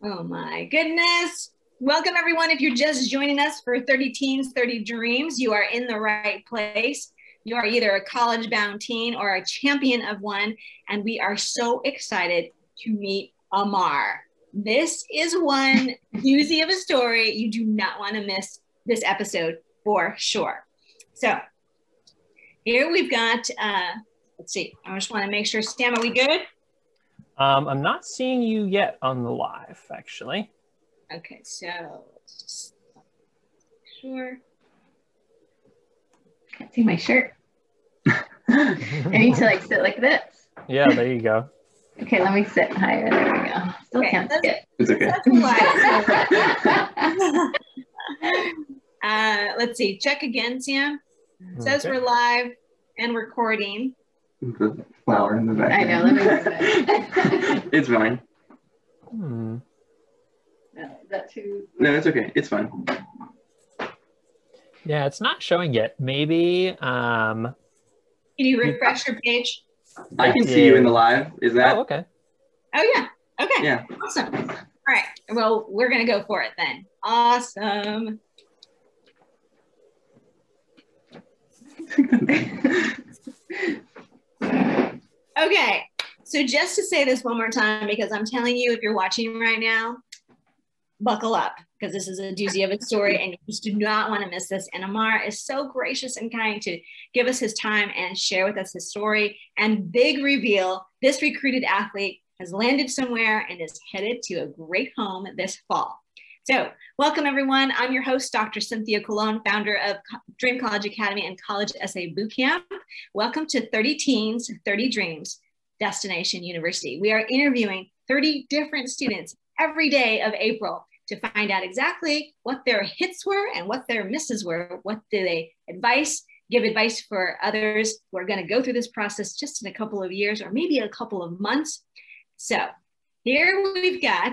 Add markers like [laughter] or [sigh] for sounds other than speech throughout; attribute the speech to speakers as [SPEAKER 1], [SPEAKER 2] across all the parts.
[SPEAKER 1] Oh my goodness. Welcome, everyone. If you're just joining us for 30 Teens, 30 Dreams, you are in the right place. You are either a college bound teen or a champion of one. And we are so excited to meet Amar. This is one doozy of a story. You do not want to miss this episode for sure. So, here we've got, uh, let's see, I just want to make sure, Sam, are we good?
[SPEAKER 2] Um, I'm not seeing you yet on the live, actually.
[SPEAKER 1] Okay, so sure.
[SPEAKER 3] Can't see my shirt. [laughs] I need to like sit like this.
[SPEAKER 2] Yeah, there you go.
[SPEAKER 3] Okay, let me sit higher. There we go. Still
[SPEAKER 1] Okay,
[SPEAKER 3] can't
[SPEAKER 1] let's-
[SPEAKER 3] see it.
[SPEAKER 4] It's okay.
[SPEAKER 1] That's [laughs] uh, let's see, check again, Sam. It says
[SPEAKER 2] Okay.
[SPEAKER 1] we're live and recording.
[SPEAKER 4] The flower in the back.
[SPEAKER 3] I know, let me move it. [laughs]
[SPEAKER 4] it's fine.
[SPEAKER 2] Hmm.
[SPEAKER 3] No, is that too?
[SPEAKER 4] No, it's okay. It's fine.
[SPEAKER 2] Yeah, it's not showing yet. Maybe. Um,
[SPEAKER 1] Can you refresh your page?
[SPEAKER 4] I can see you in the live. Is that?
[SPEAKER 2] oh, okay.
[SPEAKER 1] Oh, yeah. Okay.
[SPEAKER 4] Yeah.
[SPEAKER 1] Awesome. All right. Well, we're going to go for it then. Awesome. [laughs] Okay. So just to say this one more time, because I'm telling you, if you're watching right now, buckle up because this is a doozy of a story and you just do not want to miss this. And Amar is so gracious and kind to give us his time and share with us his story. And big reveal this recruited athlete has landed somewhere and is headed to a great home this fall. So, welcome everyone. I'm your host, Dr. Cynthia Colon, founder of Dream College Academy and College Essay Bootcamp. Welcome to 30 Teens, 30 Dreams, Destination University. We are interviewing 30 different students every day of April to find out exactly what their hits were and what their misses were. What do they advice, give advice for others who are going to go through this process just in a couple of years or maybe a couple of months. So, here we've got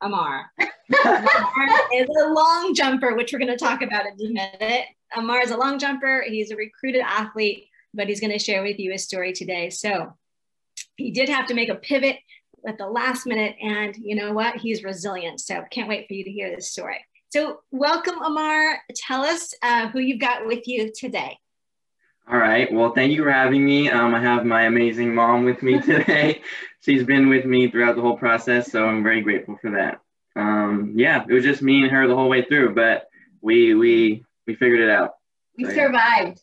[SPEAKER 1] Amar. [laughs] Amar is a long jumper, which we're going to talk about in a minute. Amar is a long jumper. He's a recruited athlete, but he's going to share with you his story today. So he did have to make a pivot at the last minute, and you know what? He's resilient. So can't wait for you to hear this story. So welcome, Amar. Tell us uh, who you've got with you today.
[SPEAKER 4] All right. Well, thank you for having me. Um, I have my amazing mom with me [laughs] today. She's been with me throughout the whole process, so I'm very grateful for that. Um, yeah, it was just me and her the whole way through, but we we we figured it out.
[SPEAKER 3] We
[SPEAKER 4] So, yeah.
[SPEAKER 3] survived.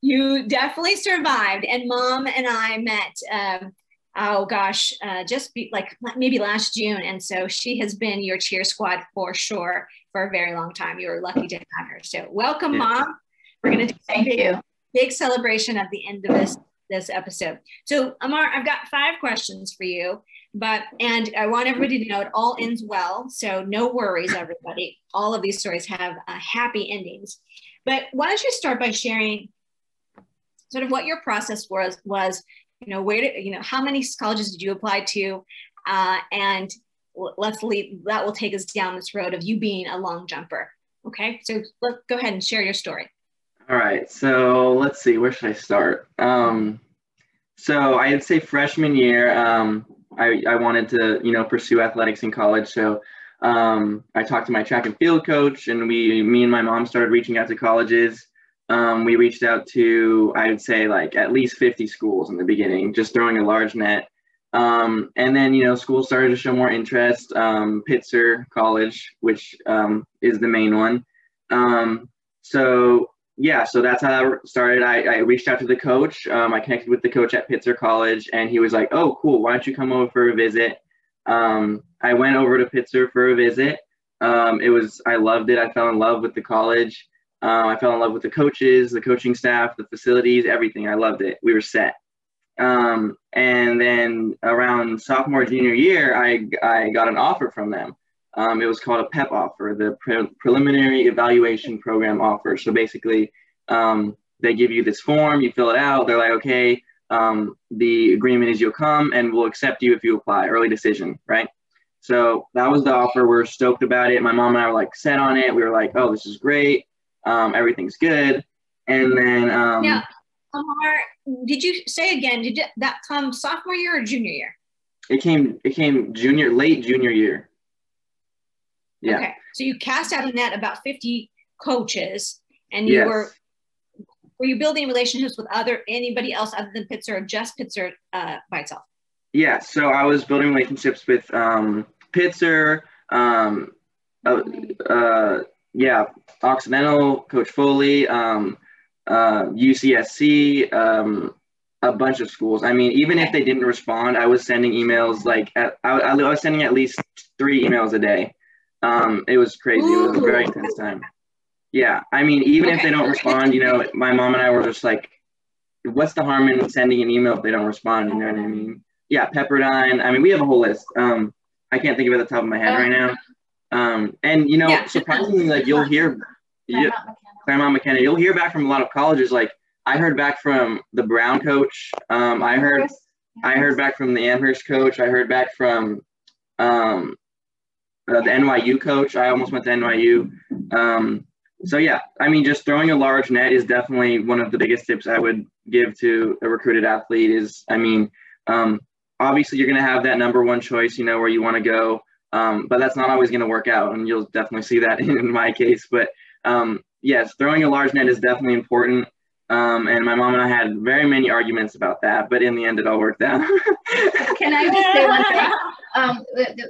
[SPEAKER 1] You definitely survived, and Mom and I met. Um, oh gosh, uh, just be, like maybe last June, and so she has been your cheer squad for sure for a very long time. You were lucky to have her. So welcome,
[SPEAKER 4] Yeah.
[SPEAKER 1] Mom. We're gonna do a
[SPEAKER 3] Thank
[SPEAKER 1] big,
[SPEAKER 3] you.
[SPEAKER 1] big celebration at the end of this this episode. So Amar, I've got five questions for you, but and I want everybody to know it all ends well. So no worries, everybody. All of these stories have uh, happy endings. But why don't you start by sharing sort of what your process was was you know where did you know how many colleges did you apply to uh, and let's leave that will take us down this road of you being a long jumper okay so let's go ahead and share your story
[SPEAKER 4] All right, so let's see, where should I start? Um, so I'd say freshman year, um, I, I wanted to, you know, pursue athletics in college. So um, I talked to my track and field coach, and we, me and my mom started reaching out to colleges. Um, we reached out to, I would say, like at least 50 schools in the beginning, just throwing a large net. Um, and then, you know, schools started to show more interest. Um, Pitzer College, which um, is the main one. Um, so yeah, so that's how that started. I, I reached out to the coach. Um, I connected with the coach at Pitzer College, and he was like, "Oh, cool. Why don't you come over for a visit?" Um, I went over to Pitzer for a visit. Um, it was I loved it. I fell in love with the college. Um, I fell in love with the coaches, the coaching staff, the facilities, everything. I loved it. We were set. Um, and then around sophomore junior year, I I got an offer from them. Um, it was called a PEP offer, the pre- preliminary evaluation program offer. So basically, um, they give you this form, you fill it out. They're like, okay, um, the agreement is you'll come and we'll accept you if you apply. Early decision, right? So that was the offer. We are stoked about it. My mom and I were like set on it. We were like, oh, this is great. Um, everything's good. And then um,
[SPEAKER 1] Yeah. Amar, did you say again? Did you- that come sophomore year or junior year?
[SPEAKER 4] it came it came junior late junior year. Yeah.
[SPEAKER 1] Okay. So you cast out a net about 50 coaches and you
[SPEAKER 4] Yes.
[SPEAKER 1] were were you building relationships with other anybody else other than Pitzer or just Pitzer uh, by itself?
[SPEAKER 4] Yeah, so I was building relationships with um, Pitzer, um, uh, uh, yeah, Occidental, Coach Foley, um, uh, UCSC, um, a bunch of schools. I mean, even if they didn't respond, I was sending emails like at, I, I was sending at least three emails a day. Um, it was crazy. It was a very intense time. Yeah, I mean, even if they don't respond, you know, my mom and I were just like, what's the harm in sending an email if they don't respond? You know what I mean? yeah, Pepperdine. I mean, we have a whole list. Um, I can't think of it at the top of my head right now. Um, and you know,
[SPEAKER 1] Yeah.
[SPEAKER 4] surprisingly, like you'll hear, you, Claremont McKenna, you'll hear back from a lot of colleges. Like I heard back from the Brown coach. Um, I heard, I heard back from the Amherst coach. I heard back from, um, uh, the NYU coach. I almost went to NYU. Um, so yeah, I mean, just throwing a large net is definitely one of the biggest tips I would give to a recruited athlete. Is I mean, um, obviously you're going to have that number one choice, you know, where you want to go, um, but that's not always going to work out, and you'll definitely see that [laughs] in my case. But um, yes, throwing a large net is definitely important. Um, and my mom and I had very many arguments about that, but in the end, it all worked out.
[SPEAKER 3] Can I just say one thing? [laughs] Um,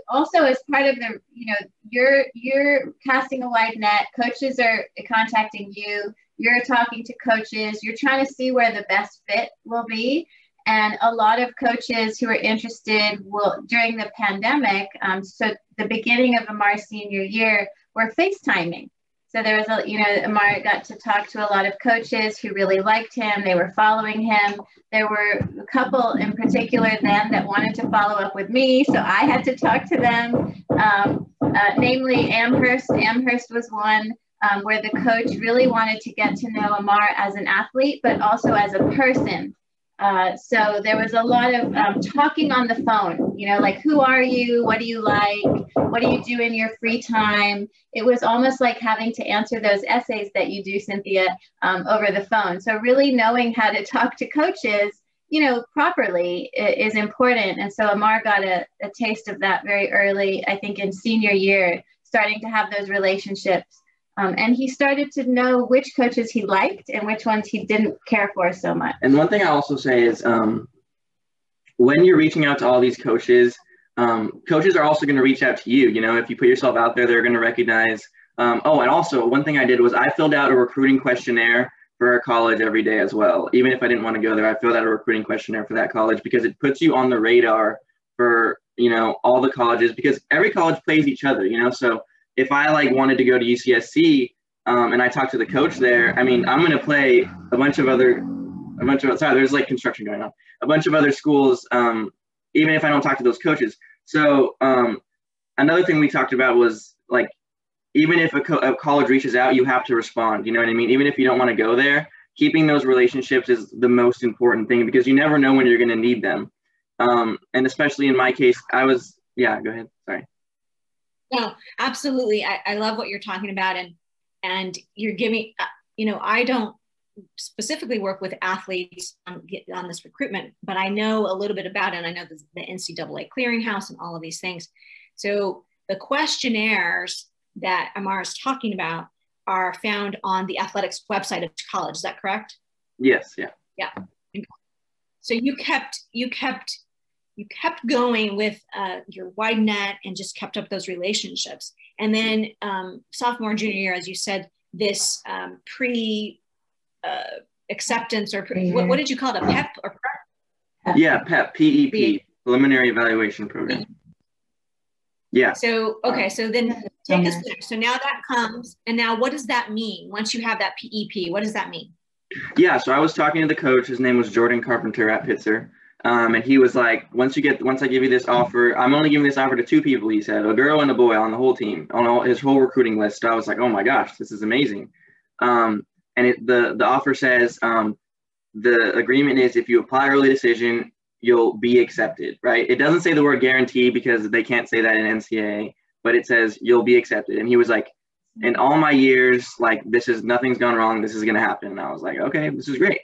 [SPEAKER 3] also, as part of the, you know, you're you're casting a wide net. Coaches are contacting you. You're talking to coaches. You're trying to see where the best fit will be. And a lot of coaches who are interested will during the pandemic. Um, so the beginning of Amar's senior year, were FaceTiming. So there was a, you know, Amar got to talk to a lot of coaches who really liked him. They were following him there were a couple in particular then that wanted to follow up with me, so I had to talk to them. Um, uh, namely, Amherst. Amherst was one um, where the coach really wanted to get to know Amar as an athlete, but also as a person. Uh, so there was a lot of um, talking on the phone, you know, like who are you? What do you like? What do you do in your free time? It was almost like having to answer those essays that you do, Cynthia, um, over the phone. So really knowing how to talk to coaches, you know, properly is important. And so Amar got a, a taste of that very early, I think in senior year, starting to have those relationships. Um, and he started to know which coaches he liked and which ones he didn't care for so much.
[SPEAKER 4] And one thing I also say is um, when you're reaching out to all these coaches, um, coaches are also going to reach out to you. You know, if you put yourself out there, they're going to recognize. Um, oh, and also one thing I did was I filled out a recruiting questionnaire for our college every day as well. Even if I didn't want to go there, I filled out a recruiting questionnaire for that college because it puts you on the radar for you know all the colleges because every college plays each other. You know, so if I like wanted to go to UCSC um, and I talked to the coach there, I mean, I'm going to play a bunch of other, a bunch of sorry, there's like construction going on, a bunch of other schools, um, even if I don't talk to those coaches. So um, another thing we talked about was like, even if a, co- a college reaches out, you have to respond. You know what I mean? Even if you don't want to go there, keeping those relationships is the most important thing because you never know when you're going to need them. Um, and especially in my case, I was, yeah, go ahead.
[SPEAKER 1] No, absolutely. I, I love what you're talking about, and and you're giving. uh, You know, I don't specifically work with athletes on, on this recruitment, but I know a little bit about it. And I know the, the NCAA clearinghouse and all of these things. So the questionnaires that Amar is talking about are found on the athletics website of college. Is that correct?
[SPEAKER 4] Yes. Yeah yeah.
[SPEAKER 1] so you kept you kept you kept going with uh, your wide net and just kept up those relationships and then um, sophomore junior year as you said this um, pre uh, acceptance or pre, what, what did you call it a pep or prep?
[SPEAKER 4] Yeah. PEP, PEP, preliminary evaluation program. Yeah.
[SPEAKER 1] so okay so then take us there so now that comes and now what does that mean once you have that pep what does that mean
[SPEAKER 4] Yeah, so I was talking to the coach. His name was Jordan Carpenter at Pitzer. Um, and he was like, once you get, once I give you this offer, I'm only giving this offer to two people. He said, a girl and a boy on the whole team, on all, his whole recruiting list. I was like, oh my gosh, this is amazing. Um, and it, the the offer says um, the agreement is if you apply early decision, you'll be accepted. Right? It doesn't say the word guarantee because they can't say that in NCAA, but it says you'll be accepted. And he was like, in all my years, like this is nothing's gone wrong. This is gonna happen. And I was like, okay, this is great.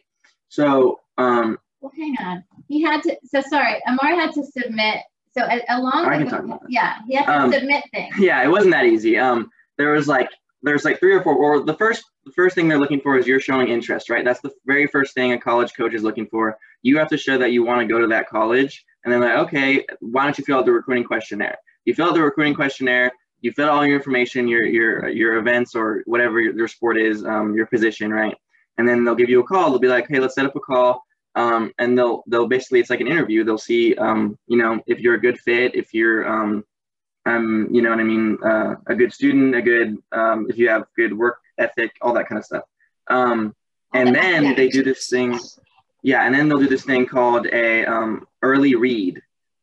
[SPEAKER 4] So um,
[SPEAKER 3] Well, hang on. He had to, so sorry, Amar had to submit So a- along
[SPEAKER 4] I can talk about that.
[SPEAKER 3] yeah, he has to
[SPEAKER 4] Um,
[SPEAKER 3] submit things.
[SPEAKER 4] Yeah, it wasn't that easy. Um, there was like there's like three or four. Or the first the first thing they're looking for is you're showing interest, right? That's the very first thing a college coach is looking for. You have to show that you want to go to that college, and then like, okay, why don't you fill out the recruiting questionnaire? You fill out the recruiting questionnaire. You fill out all your information, your your your events or whatever your, your sport is, um, your position, right? And then they'll give you a call. They'll be like, hey, let's set up a call. Um, and they'll they'll basically it's like an interview. They'll see um, you know if you're a good fit, if you're um, um, you know what I mean, uh, a good student, a good, um, if you have good work ethic, all that kind of stuff. Um, and then they do this thing, yeah, and then they'll do this thing called a um, early read,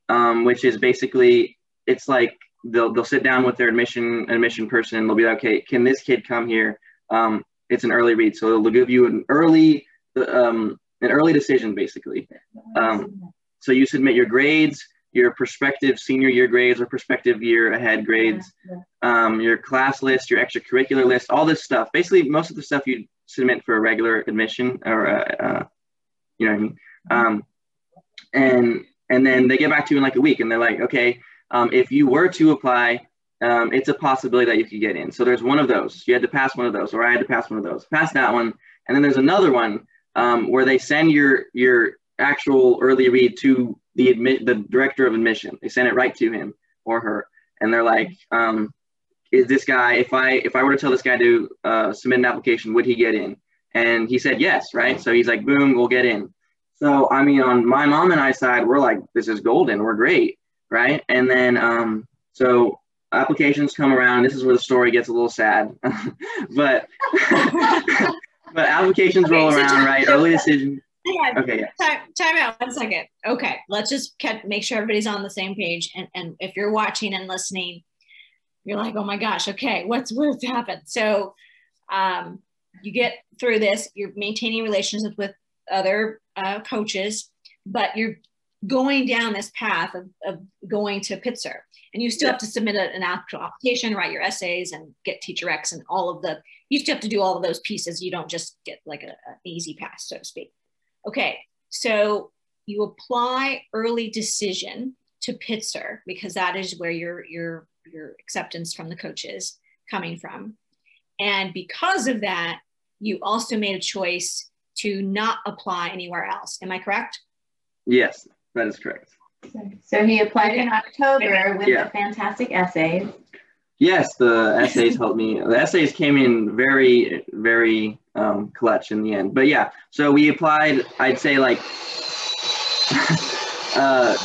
[SPEAKER 4] um, which is basically it's like they'll they'll sit down with their admission admission person. They'll be like, okay, can this kid come here? Um, it's an early read, so they'll give you an early um, an early decision basically. Um, so you submit your grades, your prospective senior year grades or prospective year ahead grades, um, your class list, your extracurricular list, all this stuff. Basically, most of the stuff you submit for a regular admission or, uh, uh, you know what I mean? Um, and and then they get back to you in like a week and they're like, okay, um, if you were to apply, um, it's a possibility that you could get in. So there's one of those. You had to pass one of those, or I had to pass one of those. Pass that one, and then there's another one um, where they send your your actual early read to the admit the director of admission. They send it right to him or her, and they're like, um, "Is this guy? If I if I were to tell this guy to uh, submit an application, would he get in?" And he said yes, right? So he's like, "Boom, we'll get in." So I mean, on my mom and I side, we're like, "This is golden. We're great." right? And then um, so applications come around. This is where the story gets a little sad, [laughs] but [laughs] but applications roll
[SPEAKER 1] Okay, so
[SPEAKER 4] around,
[SPEAKER 1] just-
[SPEAKER 4] right? Early decision.
[SPEAKER 1] On.
[SPEAKER 4] Okay, yeah.
[SPEAKER 1] Time, time out one second. Okay, let's just ke- make sure everybody's on the same page. And, and if you're watching and listening, you're like, oh my gosh, okay, what's what's happened? So um, you get through this. You're maintaining relationships with other uh, coaches, but you're going down this path of, of going to Pitzer, and you still have to submit a- an actual application, write your essays, and get Teacher recs and all of the. You still have to do all of those pieces. You don't just get like a, an easy pass, so to speak. Okay, so you apply early decision to Pitzer because that is where your your your acceptance from the coaches coming from, and because of that, you also made a choice to not apply anywhere else. Am I correct?
[SPEAKER 4] Yes, that is correct.
[SPEAKER 3] So he applied in October with
[SPEAKER 4] Yeah.
[SPEAKER 3] the fantastic essays.
[SPEAKER 4] Yes, the [laughs] essays helped me. The essays came in very, very um, clutch in the end. But yeah, so we applied. I'd say like, [laughs] uh,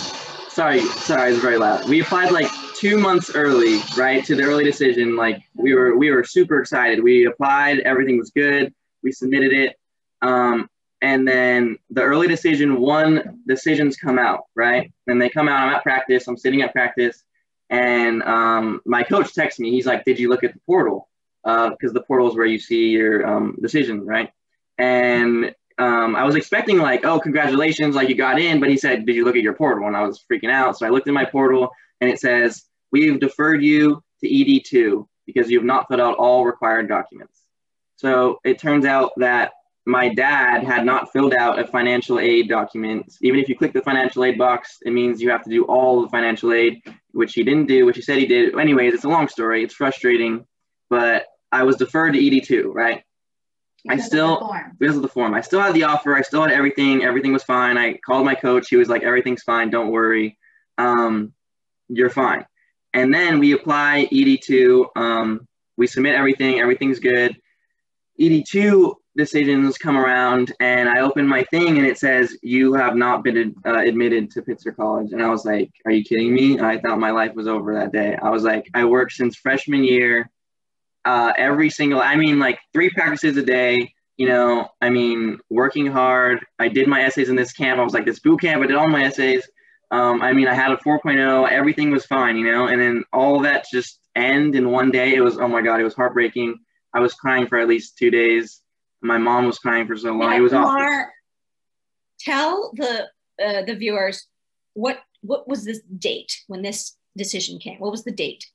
[SPEAKER 4] sorry, sorry, it's very loud. We applied like two months early, right, to the early decision. Like we were, we were super excited. We applied, everything was good. We submitted it, um, and then the early decision one decisions come out, right? And they come out. I'm at practice. I'm sitting at practice. And um, my coach texts me. He's like, "Did you look at the portal? Because the portal is where you see your um, decision, right?" And um, I was expecting like, "Oh, congratulations, like you got in." But he said, "Did you look at your portal?" And I was freaking out. So I looked at my portal, and it says, "We've deferred you to ED2 because you have not filled out all required documents." So it turns out that my dad had not filled out a financial aid document. Even if you click the financial aid box, it means you have to do all the financial aid, which he didn't do, which he said he did. Anyways, it's a long story. It's frustrating, but I was deferred to ED2, right? I
[SPEAKER 3] because of the
[SPEAKER 4] still-
[SPEAKER 3] form.
[SPEAKER 4] Because of the form. I still had the offer. I still had everything. Everything was fine. I called my coach. He was like, everything's fine. Don't worry. Um, you're fine. And then we apply ED2. Um, we submit everything. Everything's good. ED2 decisions come around and I open my thing and it says, you have not been uh, admitted to Pitzer College. And I was like, are you kidding me? I thought my life was over that day. I was like, I worked since freshman year, uh, every single, I mean, like three practices a day, you know, I mean, working hard. I did my essays in this camp. I was like, this boot camp, I did all my essays. Um, I mean, I had a 4.0, everything was fine, you know, and then all that just end in one day. It was, oh my God, it was heartbreaking. I was crying for at least two days. My mom was crying for so long. It was awful.
[SPEAKER 1] Mar, tell the uh, the viewers what what was this date when this decision came? What was the date?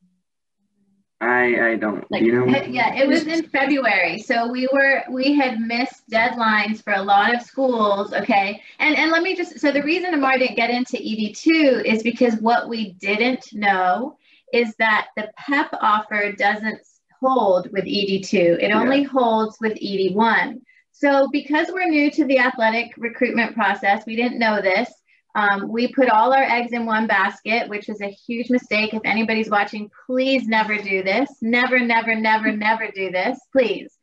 [SPEAKER 4] I I don't.
[SPEAKER 1] Like,
[SPEAKER 4] you know.
[SPEAKER 3] Yeah, it was in February. So we were we had missed deadlines for a lot of schools. Okay. And and let me just so the reason Amar didn't get into ED2 is because what we didn't know is that the PEP offer doesn't hold with ED2. It only holds with ED1. So because we're new to the athletic recruitment process, we didn't know this. Um, we put all our eggs in one basket, which is a huge mistake. If anybody's watching, please never do this. Never, never, never, never do this, please.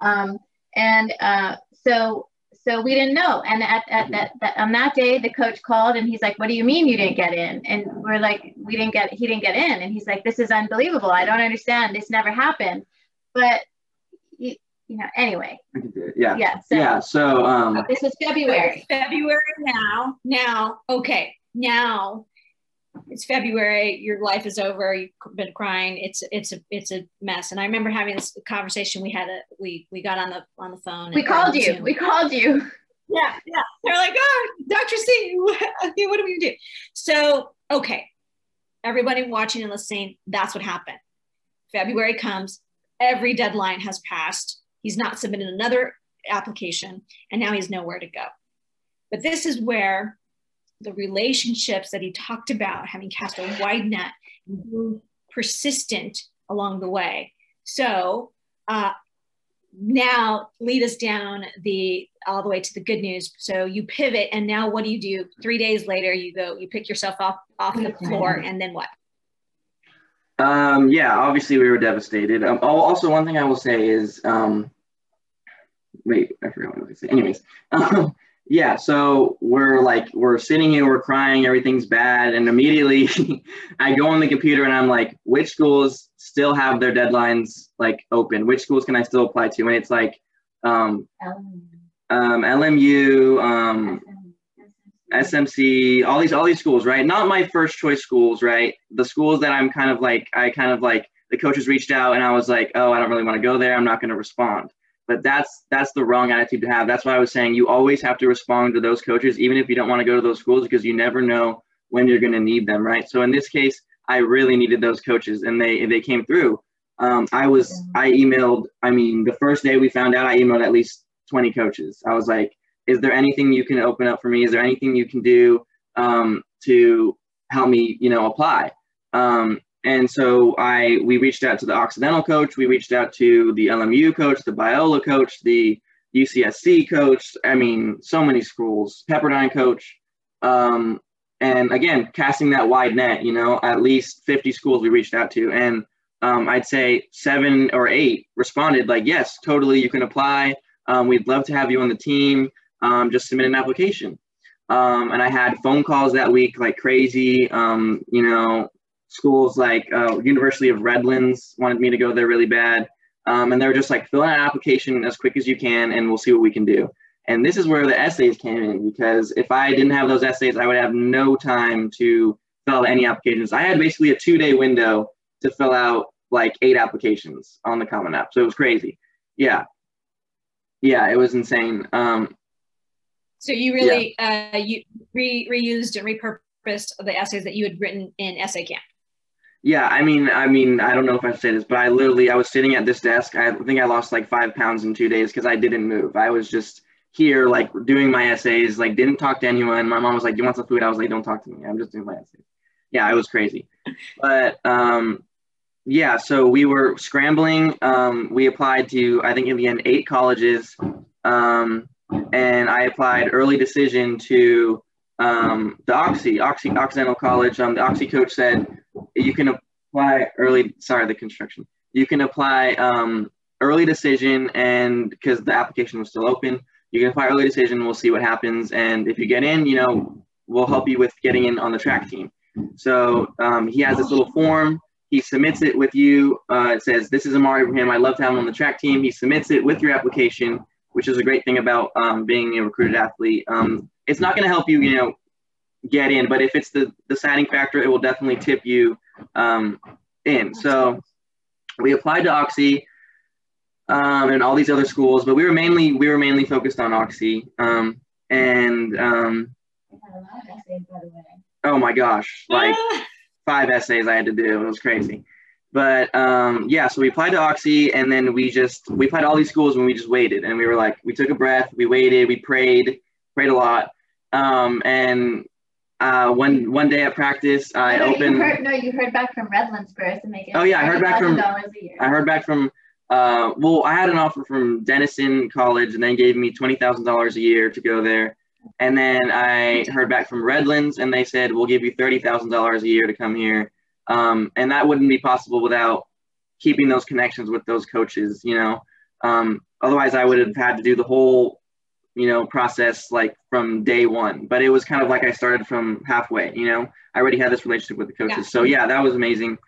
[SPEAKER 3] Um, and uh, so, so we didn't know. And at, at that, that on that day, the coach called and he's like, "What do you mean you didn't get in?" And we're like, "We didn't get. He didn't get in." And he's like, "This is unbelievable. I don't understand. This never happened." But you, you know, anyway.
[SPEAKER 4] I can do it. Yeah.
[SPEAKER 3] Yeah. So
[SPEAKER 4] Yeah. So um.
[SPEAKER 3] this is February.
[SPEAKER 1] February now. Now, okay. Now it's February. Your life is over. You've been crying. It's it's a it's a mess. And I remember having this conversation. We had a we we got on the on the phone.
[SPEAKER 3] We called you.
[SPEAKER 1] Zoom.
[SPEAKER 3] We called you.
[SPEAKER 1] Yeah, yeah. They're like, ah, oh, Dr. C, [laughs] okay, what do we do? So, okay, everybody watching and listening, that's what happened. February comes, every deadline has passed. He's not submitted another application, and now he's nowhere to go. But this is where the relationships that he talked about, having cast a wide net, and being persistent along the way. So, uh, now lead us down the all the way to the good news. So you pivot, and now what do you do? Three days later, you go, you pick yourself off off the floor, and then what?
[SPEAKER 4] Um, yeah, obviously we were devastated. Um, also, one thing I will say is, um, wait, I forgot what I was going to say. Anyways, [laughs] um, yeah, so we're like, we're sitting here, we're crying, everything's bad. And immediately [laughs] I go on the computer and I'm like, which schools still have their deadlines like open? Which schools can I still apply to? And it's like, um, um, LMU, um, SMC, all these all these schools, right? Not my first choice schools, right? The schools that I'm kind of like I kind of like the coaches reached out and I was like, "Oh, I don't really want to go there. I'm not going to respond." But that's that's the wrong attitude to have. That's why I was saying you always have to respond to those coaches even if you don't want to go to those schools because you never know when you're going to need them, right? So in this case, I really needed those coaches and they they came through. Um, I was I emailed, I mean, the first day we found out I emailed at least 20 coaches. I was like, is there anything you can open up for me? Is there anything you can do um, to help me, you know, apply? Um, and so I we reached out to the Occidental coach, we reached out to the LMU coach, the Biola coach, the UCSC coach. I mean, so many schools, Pepperdine coach, um, and again, casting that wide net. You know, at least 50 schools we reached out to, and um, I'd say seven or eight responded like, yes, totally, you can apply. Um, we'd love to have you on the team um, just submit an application. Um, and I had phone calls that week like crazy. Um, you know, schools like uh, University of Redlands wanted me to go there really bad. Um, and they were just like, fill out an application as quick as you can and we'll see what we can do. And this is where the essays came in because if I didn't have those essays, I would have no time to fill out any applications. I had basically a two day window to fill out like eight applications on the Common App. So it was crazy. Yeah. Yeah, it was insane. Um,
[SPEAKER 1] So you really uh, you re- reused and repurposed the essays that you had written in essay camp.
[SPEAKER 4] Yeah, I mean, I mean, I don't know if I say this, but I literally, I was sitting at this desk. I think I lost like five pounds in two days because I didn't move. I was just here, like doing my essays, like didn't talk to anyone. My mom was like, "Do you want some food?" I was like, "Don't talk to me. I'm just doing my essays." Yeah, it was crazy, but um, yeah. So we were scrambling. Um, we applied to, I think in the end, eight colleges, um, and I applied early decision to um, the Oxy, Oxy, Occidental College. Um, the Oxy coach said you can apply early. Sorry, the construction. You can apply um, early decision, and because the application was still open, you can apply early decision. We'll see what happens, and if you get in, you know, we'll help you with getting in on the track team. So um, he has this little form. He submits it with you. Uh, it says, "This is Amari Ibrahim. I'd love to have him on the track team." He submits it with your application, which is a great thing about um, being a recruited athlete. Um, it's not going to help you, you know, get in, but if it's the deciding factor, it will definitely tip you um, in. So we applied to Oxy um, and all these other schools, but we were mainly we were mainly focused on Oxy. Um, and um,
[SPEAKER 3] I had a lot of essays, by the way.
[SPEAKER 4] oh my gosh, like [laughs] five essays I had to do. It was crazy. but um, yeah, so we applied to Oxy, and then we just we applied to all these schools, and we just waited, and we were like, we took a breath, we waited, we prayed, prayed a lot, um, and uh, one one day at practice, I
[SPEAKER 3] no,
[SPEAKER 4] opened.
[SPEAKER 3] You heard, no, you heard back from Redlands first, and they get.
[SPEAKER 4] Oh yeah, I heard back from.
[SPEAKER 3] dollars a year.
[SPEAKER 4] I heard back from. Uh, well, I had an offer from Denison College, and they gave me twenty thousand dollars a year to go there. And then I heard back from Redlands, and they said we'll give you thirty thousand dollars a year to come here. Um, and that wouldn't be possible without keeping those connections with those coaches. You know, um, otherwise I would have had to do the whole, you know, process like from day one. But it was kind of like I started from halfway. You know, I already had this relationship with the coaches.
[SPEAKER 1] Yeah.
[SPEAKER 4] So yeah, that was amazing.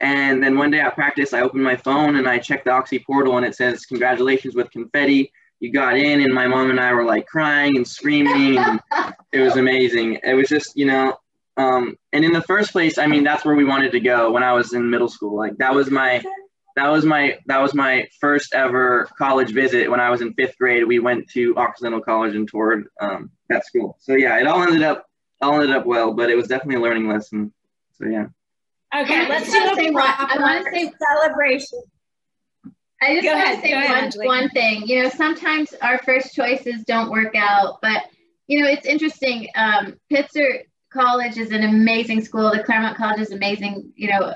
[SPEAKER 4] And then one day at practice, I opened my phone and I checked the Oxy portal, and it says congratulations with confetti you got in and my mom and I were like crying and screaming and [laughs] it was amazing. It was just, you know, um, and in the first place, I mean, that's where we wanted to go when I was in middle school. Like that was my, that was my, that was my first ever college visit when I was in fifth grade. We went to Occidental College and toured um, that school. So yeah, it all ended up, all ended up well, but it was definitely a learning lesson. So yeah.
[SPEAKER 1] Okay,
[SPEAKER 3] I
[SPEAKER 1] let's
[SPEAKER 3] wanna
[SPEAKER 1] do
[SPEAKER 3] say
[SPEAKER 1] a
[SPEAKER 3] one- I wanna say-
[SPEAKER 1] celebration.
[SPEAKER 3] I just
[SPEAKER 1] Go
[SPEAKER 3] want
[SPEAKER 1] ahead,
[SPEAKER 3] to say
[SPEAKER 1] go ahead,
[SPEAKER 3] one, one thing. You know, sometimes our first choices don't work out, but you know, it's interesting. Um, Pitzer College is an amazing school. The Claremont College is amazing. You know,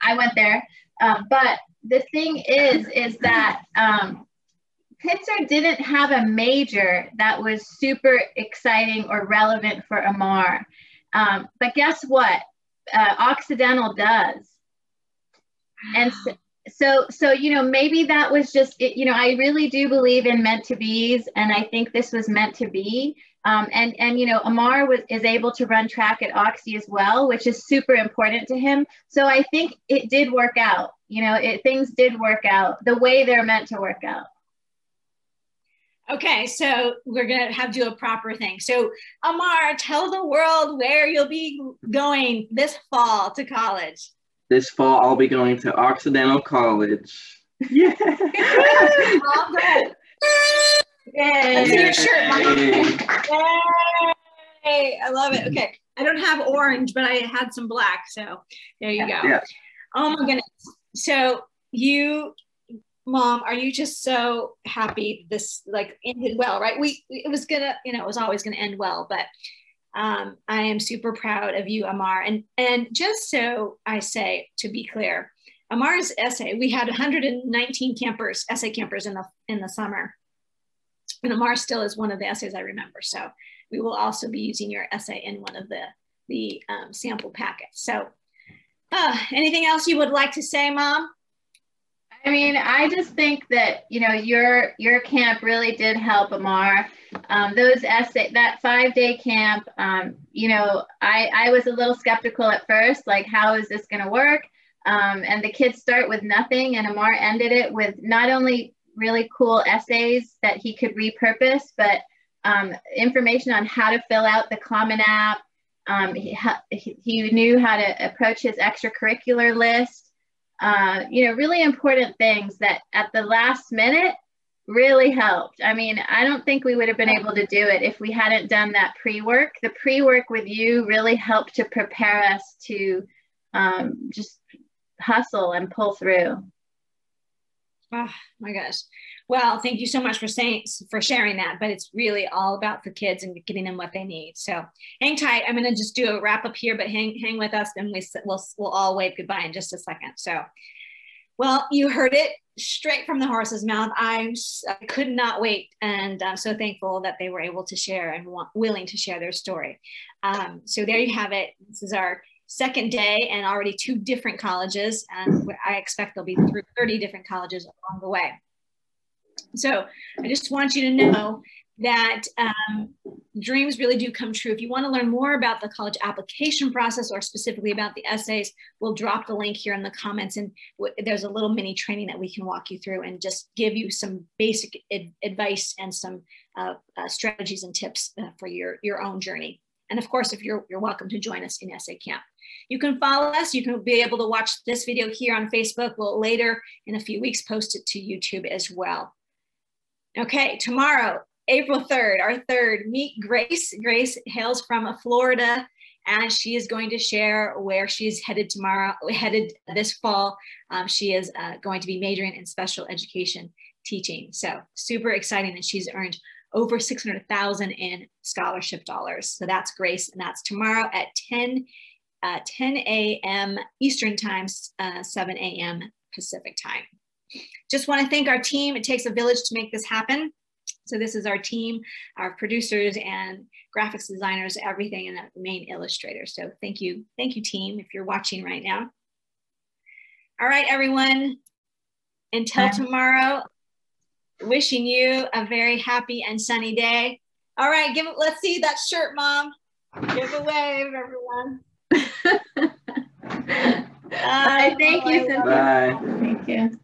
[SPEAKER 3] I went there, um, but the thing is, is that um, Pitzer didn't have a major that was super exciting or relevant for Amar. Um, but guess what? Uh, Occidental does. And so, so so you know maybe that was just it, you know i really do believe in meant to be's and i think this was meant to be um, and and you know amar was is able to run track at oxy as well which is super important to him so i think it did work out you know it things did work out the way they're meant to work out
[SPEAKER 1] Okay, so we're gonna have to do a proper thing. So, Amar, tell the world where you'll be going this fall to college.
[SPEAKER 4] This fall, I'll be going to Occidental College. Yeah.
[SPEAKER 1] Mom, go ahead. Let's your shirt, Mom.
[SPEAKER 4] Yay.
[SPEAKER 1] Yay! I love it. Okay, I don't have orange, but I had some black, so there you go.
[SPEAKER 4] Yeah.
[SPEAKER 1] Oh my goodness. So you, mom, are you just so happy this like ended well, right? We it was gonna, you know, it was always gonna end well, but um, I am super proud of you, Amar. And and just so I say, to be clear, Amar's essay, we had 119 campers, essay campers in the in the summer. And Amar still is one of the essays I remember. So we will also be using your essay in one of the the um, sample packets. So uh, anything else you would like to say, Mom?
[SPEAKER 3] I mean, I just think that you know your your camp really did help Amar. Um, those essay that five day camp, um, you know, I I was a little skeptical at first, like how is this going to work? Um, and the kids start with nothing, and Amar ended it with not only really cool essays that he could repurpose, but um, information on how to fill out the Common App. Um, he, he he knew how to approach his extracurricular list uh, you know, really important things that at the last minute really helped. I mean, I don't think we would have been able to do it if we hadn't done that pre work. The pre work with you really helped to prepare us to um, just hustle and pull through.
[SPEAKER 1] Oh my gosh. Well, thank you so much for saying for sharing that. But it's really all about the kids and getting them what they need. So hang tight. I'm going to just do a wrap up here, but hang hang with us, and we we'll we'll all wave goodbye in just a second. So, well, you heard it straight from the horse's mouth. I'm I could not wait, and I'm so thankful that they were able to share and want, willing to share their story. Um, so there you have it. This is our second day and already two different colleges and i expect there'll be through 30 different colleges along the way so i just want you to know that um, dreams really do come true if you want to learn more about the college application process or specifically about the essays we'll drop the link here in the comments and w- there's a little mini training that we can walk you through and just give you some basic ad- advice and some uh, uh, strategies and tips uh, for your your own journey and of course, if you're, you're welcome to join us in Essay Camp. You can follow us. You can be able to watch this video here on Facebook. We'll later in a few weeks post it to YouTube as well. Okay, tomorrow, April 3rd, our third, meet Grace. Grace hails from Florida and she is going to share where she's headed tomorrow, headed this fall. Um, she is uh, going to be majoring in special education teaching. So super exciting that she's earned over 600,000 in scholarship dollars. So that's Grace, and that's tomorrow at 10, uh, 10 a.m. Eastern time, uh, 7 a.m. Pacific time. Just want to thank our team. It takes a village to make this happen. So this is our team, our producers and graphics designers, everything, and the main illustrator. So thank you, thank you team, if you're watching right now. All right, everyone, until tomorrow, wishing you a very happy and sunny day. All right, give it, let's see that shirt, mom. Give a wave, everyone. [laughs]
[SPEAKER 3] Bye. Thank you, Cynthia.
[SPEAKER 4] Bye.
[SPEAKER 3] Thank you.